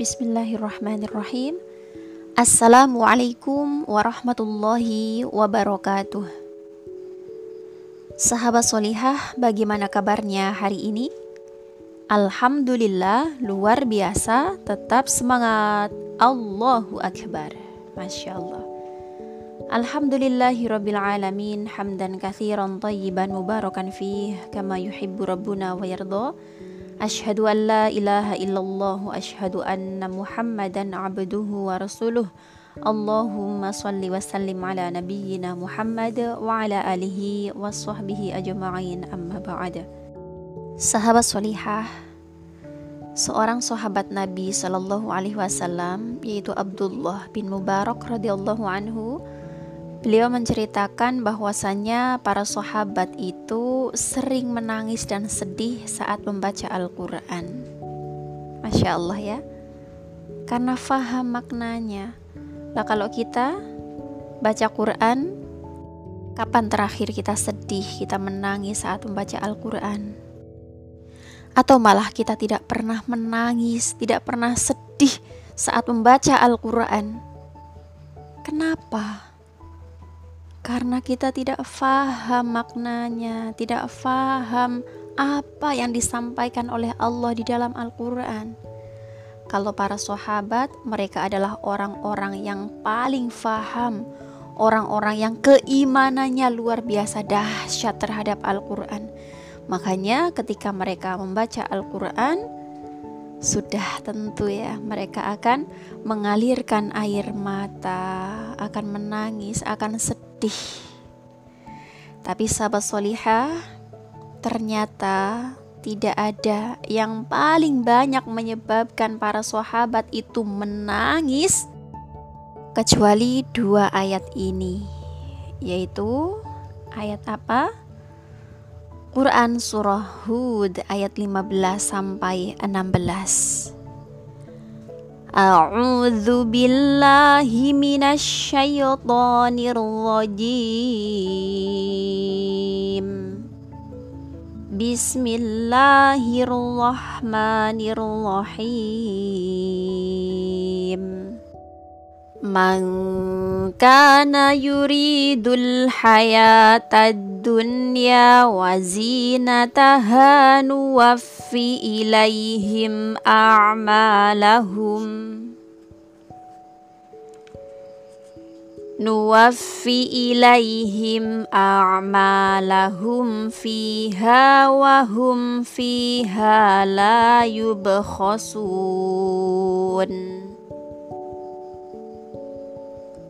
Bismillahirrahmanirrahim. Assalamualaikum warahmatullahi wabarakatuh. Sahabat solihah, bagaimana kabarnya hari ini? Alhamdulillah, luar biasa, tetap semangat. Allahu Akbar. Masya Allah. Alhamdulillahi Rabbil Alamin Hamdan kathiran tayyiban mubarakan fih Kama yuhibbu Rabbuna wa yardha Ashhadu an la ilaha illallah wa ashhadu anna Muhammadan abduhu wa rasuluh. Allahumma salli wa sallim ala nabiyyina Muhammad wa ala alihi wa sahbihi ajma'in amma ba'da. Sahabat solihah, seorang sahabat Nabi Shallallahu alaihi wasallam yaitu Abdullah bin Mubarak radhiyallahu anhu Beliau menceritakan bahwasannya para sahabat itu sering menangis dan sedih saat membaca Al-Quran. Masya Allah ya, karena faham maknanya. Lah kalau kita baca Quran, kapan terakhir kita sedih, kita menangis saat membaca Al-Quran? Atau malah kita tidak pernah menangis, tidak pernah sedih saat membaca Al-Quran? Kenapa? Karena kita tidak faham maknanya, tidak faham apa yang disampaikan oleh Allah di dalam Al-Quran. Kalau para sahabat, mereka adalah orang-orang yang paling faham, orang-orang yang keimanannya luar biasa dahsyat terhadap Al-Quran. Makanya, ketika mereka membaca Al-Quran, sudah tentu ya mereka akan mengalirkan air mata, akan menangis, akan sedih. Tapi sahabat solihah ternyata tidak ada yang paling banyak menyebabkan para sahabat itu menangis kecuali dua ayat ini yaitu ayat apa? Quran surah Hud ayat 15 sampai 16. A'udzu billahi minasy syaithanir rajim. Bismillahirrahmanirrahim. من كان يريد الحياة الدنيا وزينتها نوفي إليهم أعمالهم. نوفي إليهم أعمالهم فيها وهم فيها لا يبخسون.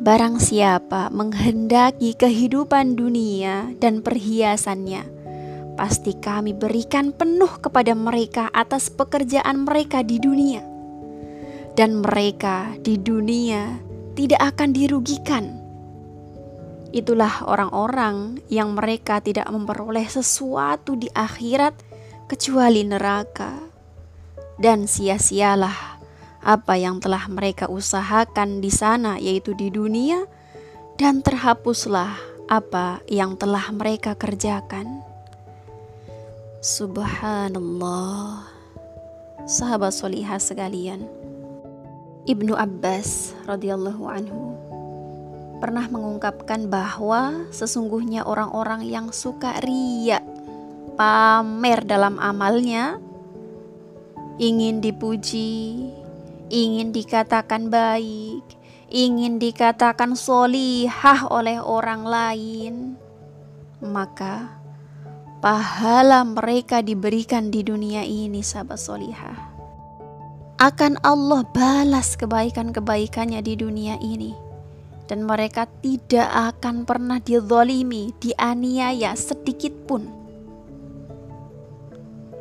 Barang siapa menghendaki kehidupan dunia dan perhiasannya, pasti kami berikan penuh kepada mereka atas pekerjaan mereka di dunia, dan mereka di dunia tidak akan dirugikan. Itulah orang-orang yang mereka tidak memperoleh sesuatu di akhirat kecuali neraka, dan sia-sialah apa yang telah mereka usahakan di sana, yaitu di dunia, dan terhapuslah apa yang telah mereka kerjakan. Subhanallah, sahabat solihah sekalian. Ibnu Abbas radhiyallahu anhu pernah mengungkapkan bahwa sesungguhnya orang-orang yang suka ria, pamer dalam amalnya, ingin dipuji, ingin dikatakan baik, ingin dikatakan solihah oleh orang lain, maka pahala mereka diberikan di dunia ini, sahabat solihah. Akan Allah balas kebaikan-kebaikannya di dunia ini. Dan mereka tidak akan pernah dizolimi, dianiaya sedikit pun.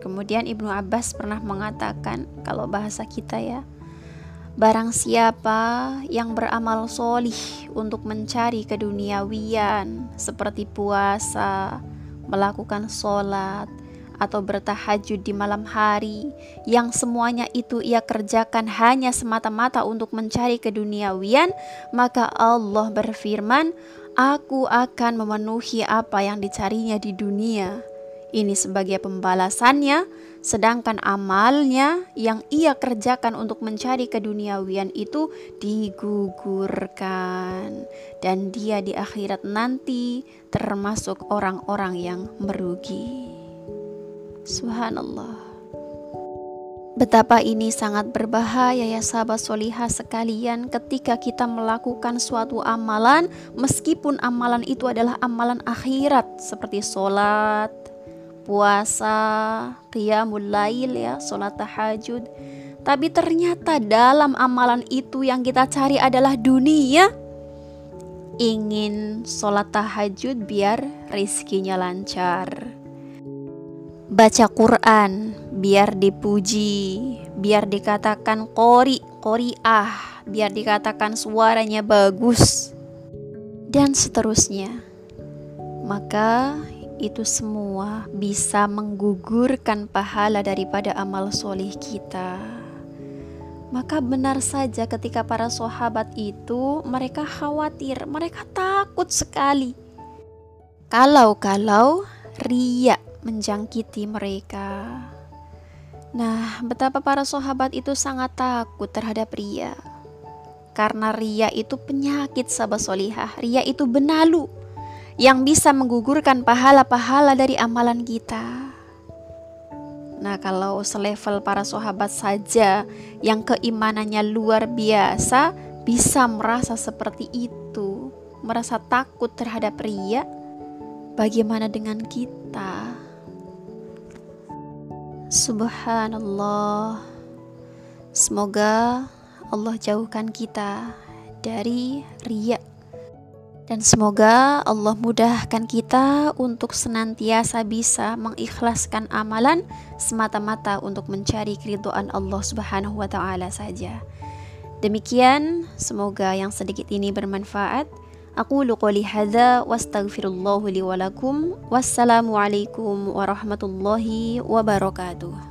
Kemudian Ibnu Abbas pernah mengatakan kalau bahasa kita ya, Barang siapa yang beramal solih untuk mencari keduniawian seperti puasa, melakukan sholat, atau bertahajud di malam hari, yang semuanya itu ia kerjakan hanya semata-mata untuk mencari keduniawian, maka Allah berfirman, "Aku akan memenuhi apa yang dicarinya di dunia." Ini sebagai pembalasannya, sedangkan amalnya yang ia kerjakan untuk mencari keduniawian itu digugurkan, dan dia di akhirat nanti termasuk orang-orang yang merugi. Subhanallah. Betapa ini sangat berbahaya ya sahabat solihah sekalian ketika kita melakukan suatu amalan meskipun amalan itu adalah amalan akhirat seperti sholat, puasa, qiyamul lail ya, sholat tahajud. Tapi ternyata dalam amalan itu yang kita cari adalah dunia. Ingin sholat tahajud biar rizkinya lancar baca Quran biar dipuji, biar dikatakan kori, koriah, biar dikatakan suaranya bagus, dan seterusnya. Maka itu semua bisa menggugurkan pahala daripada amal solih kita. Maka benar saja ketika para sahabat itu mereka khawatir, mereka takut sekali. Kalau-kalau riak menjangkiti mereka. Nah, betapa para sahabat itu sangat takut terhadap ria. Karena ria itu penyakit sahabat solihah. Ria itu benalu yang bisa menggugurkan pahala-pahala dari amalan kita. Nah, kalau selevel para sahabat saja yang keimanannya luar biasa bisa merasa seperti itu, merasa takut terhadap ria, bagaimana dengan kita? Subhanallah. Semoga Allah jauhkan kita dari riak dan semoga Allah mudahkan kita untuk senantiasa bisa mengikhlaskan amalan semata-mata untuk mencari keriduan Allah Subhanahu wa taala saja. Demikian, semoga yang sedikit ini bermanfaat. Aku qouli hadza wastaghfirullahu li wa lakum. Wassalamualaikum warahmatullahi wabarakatuh.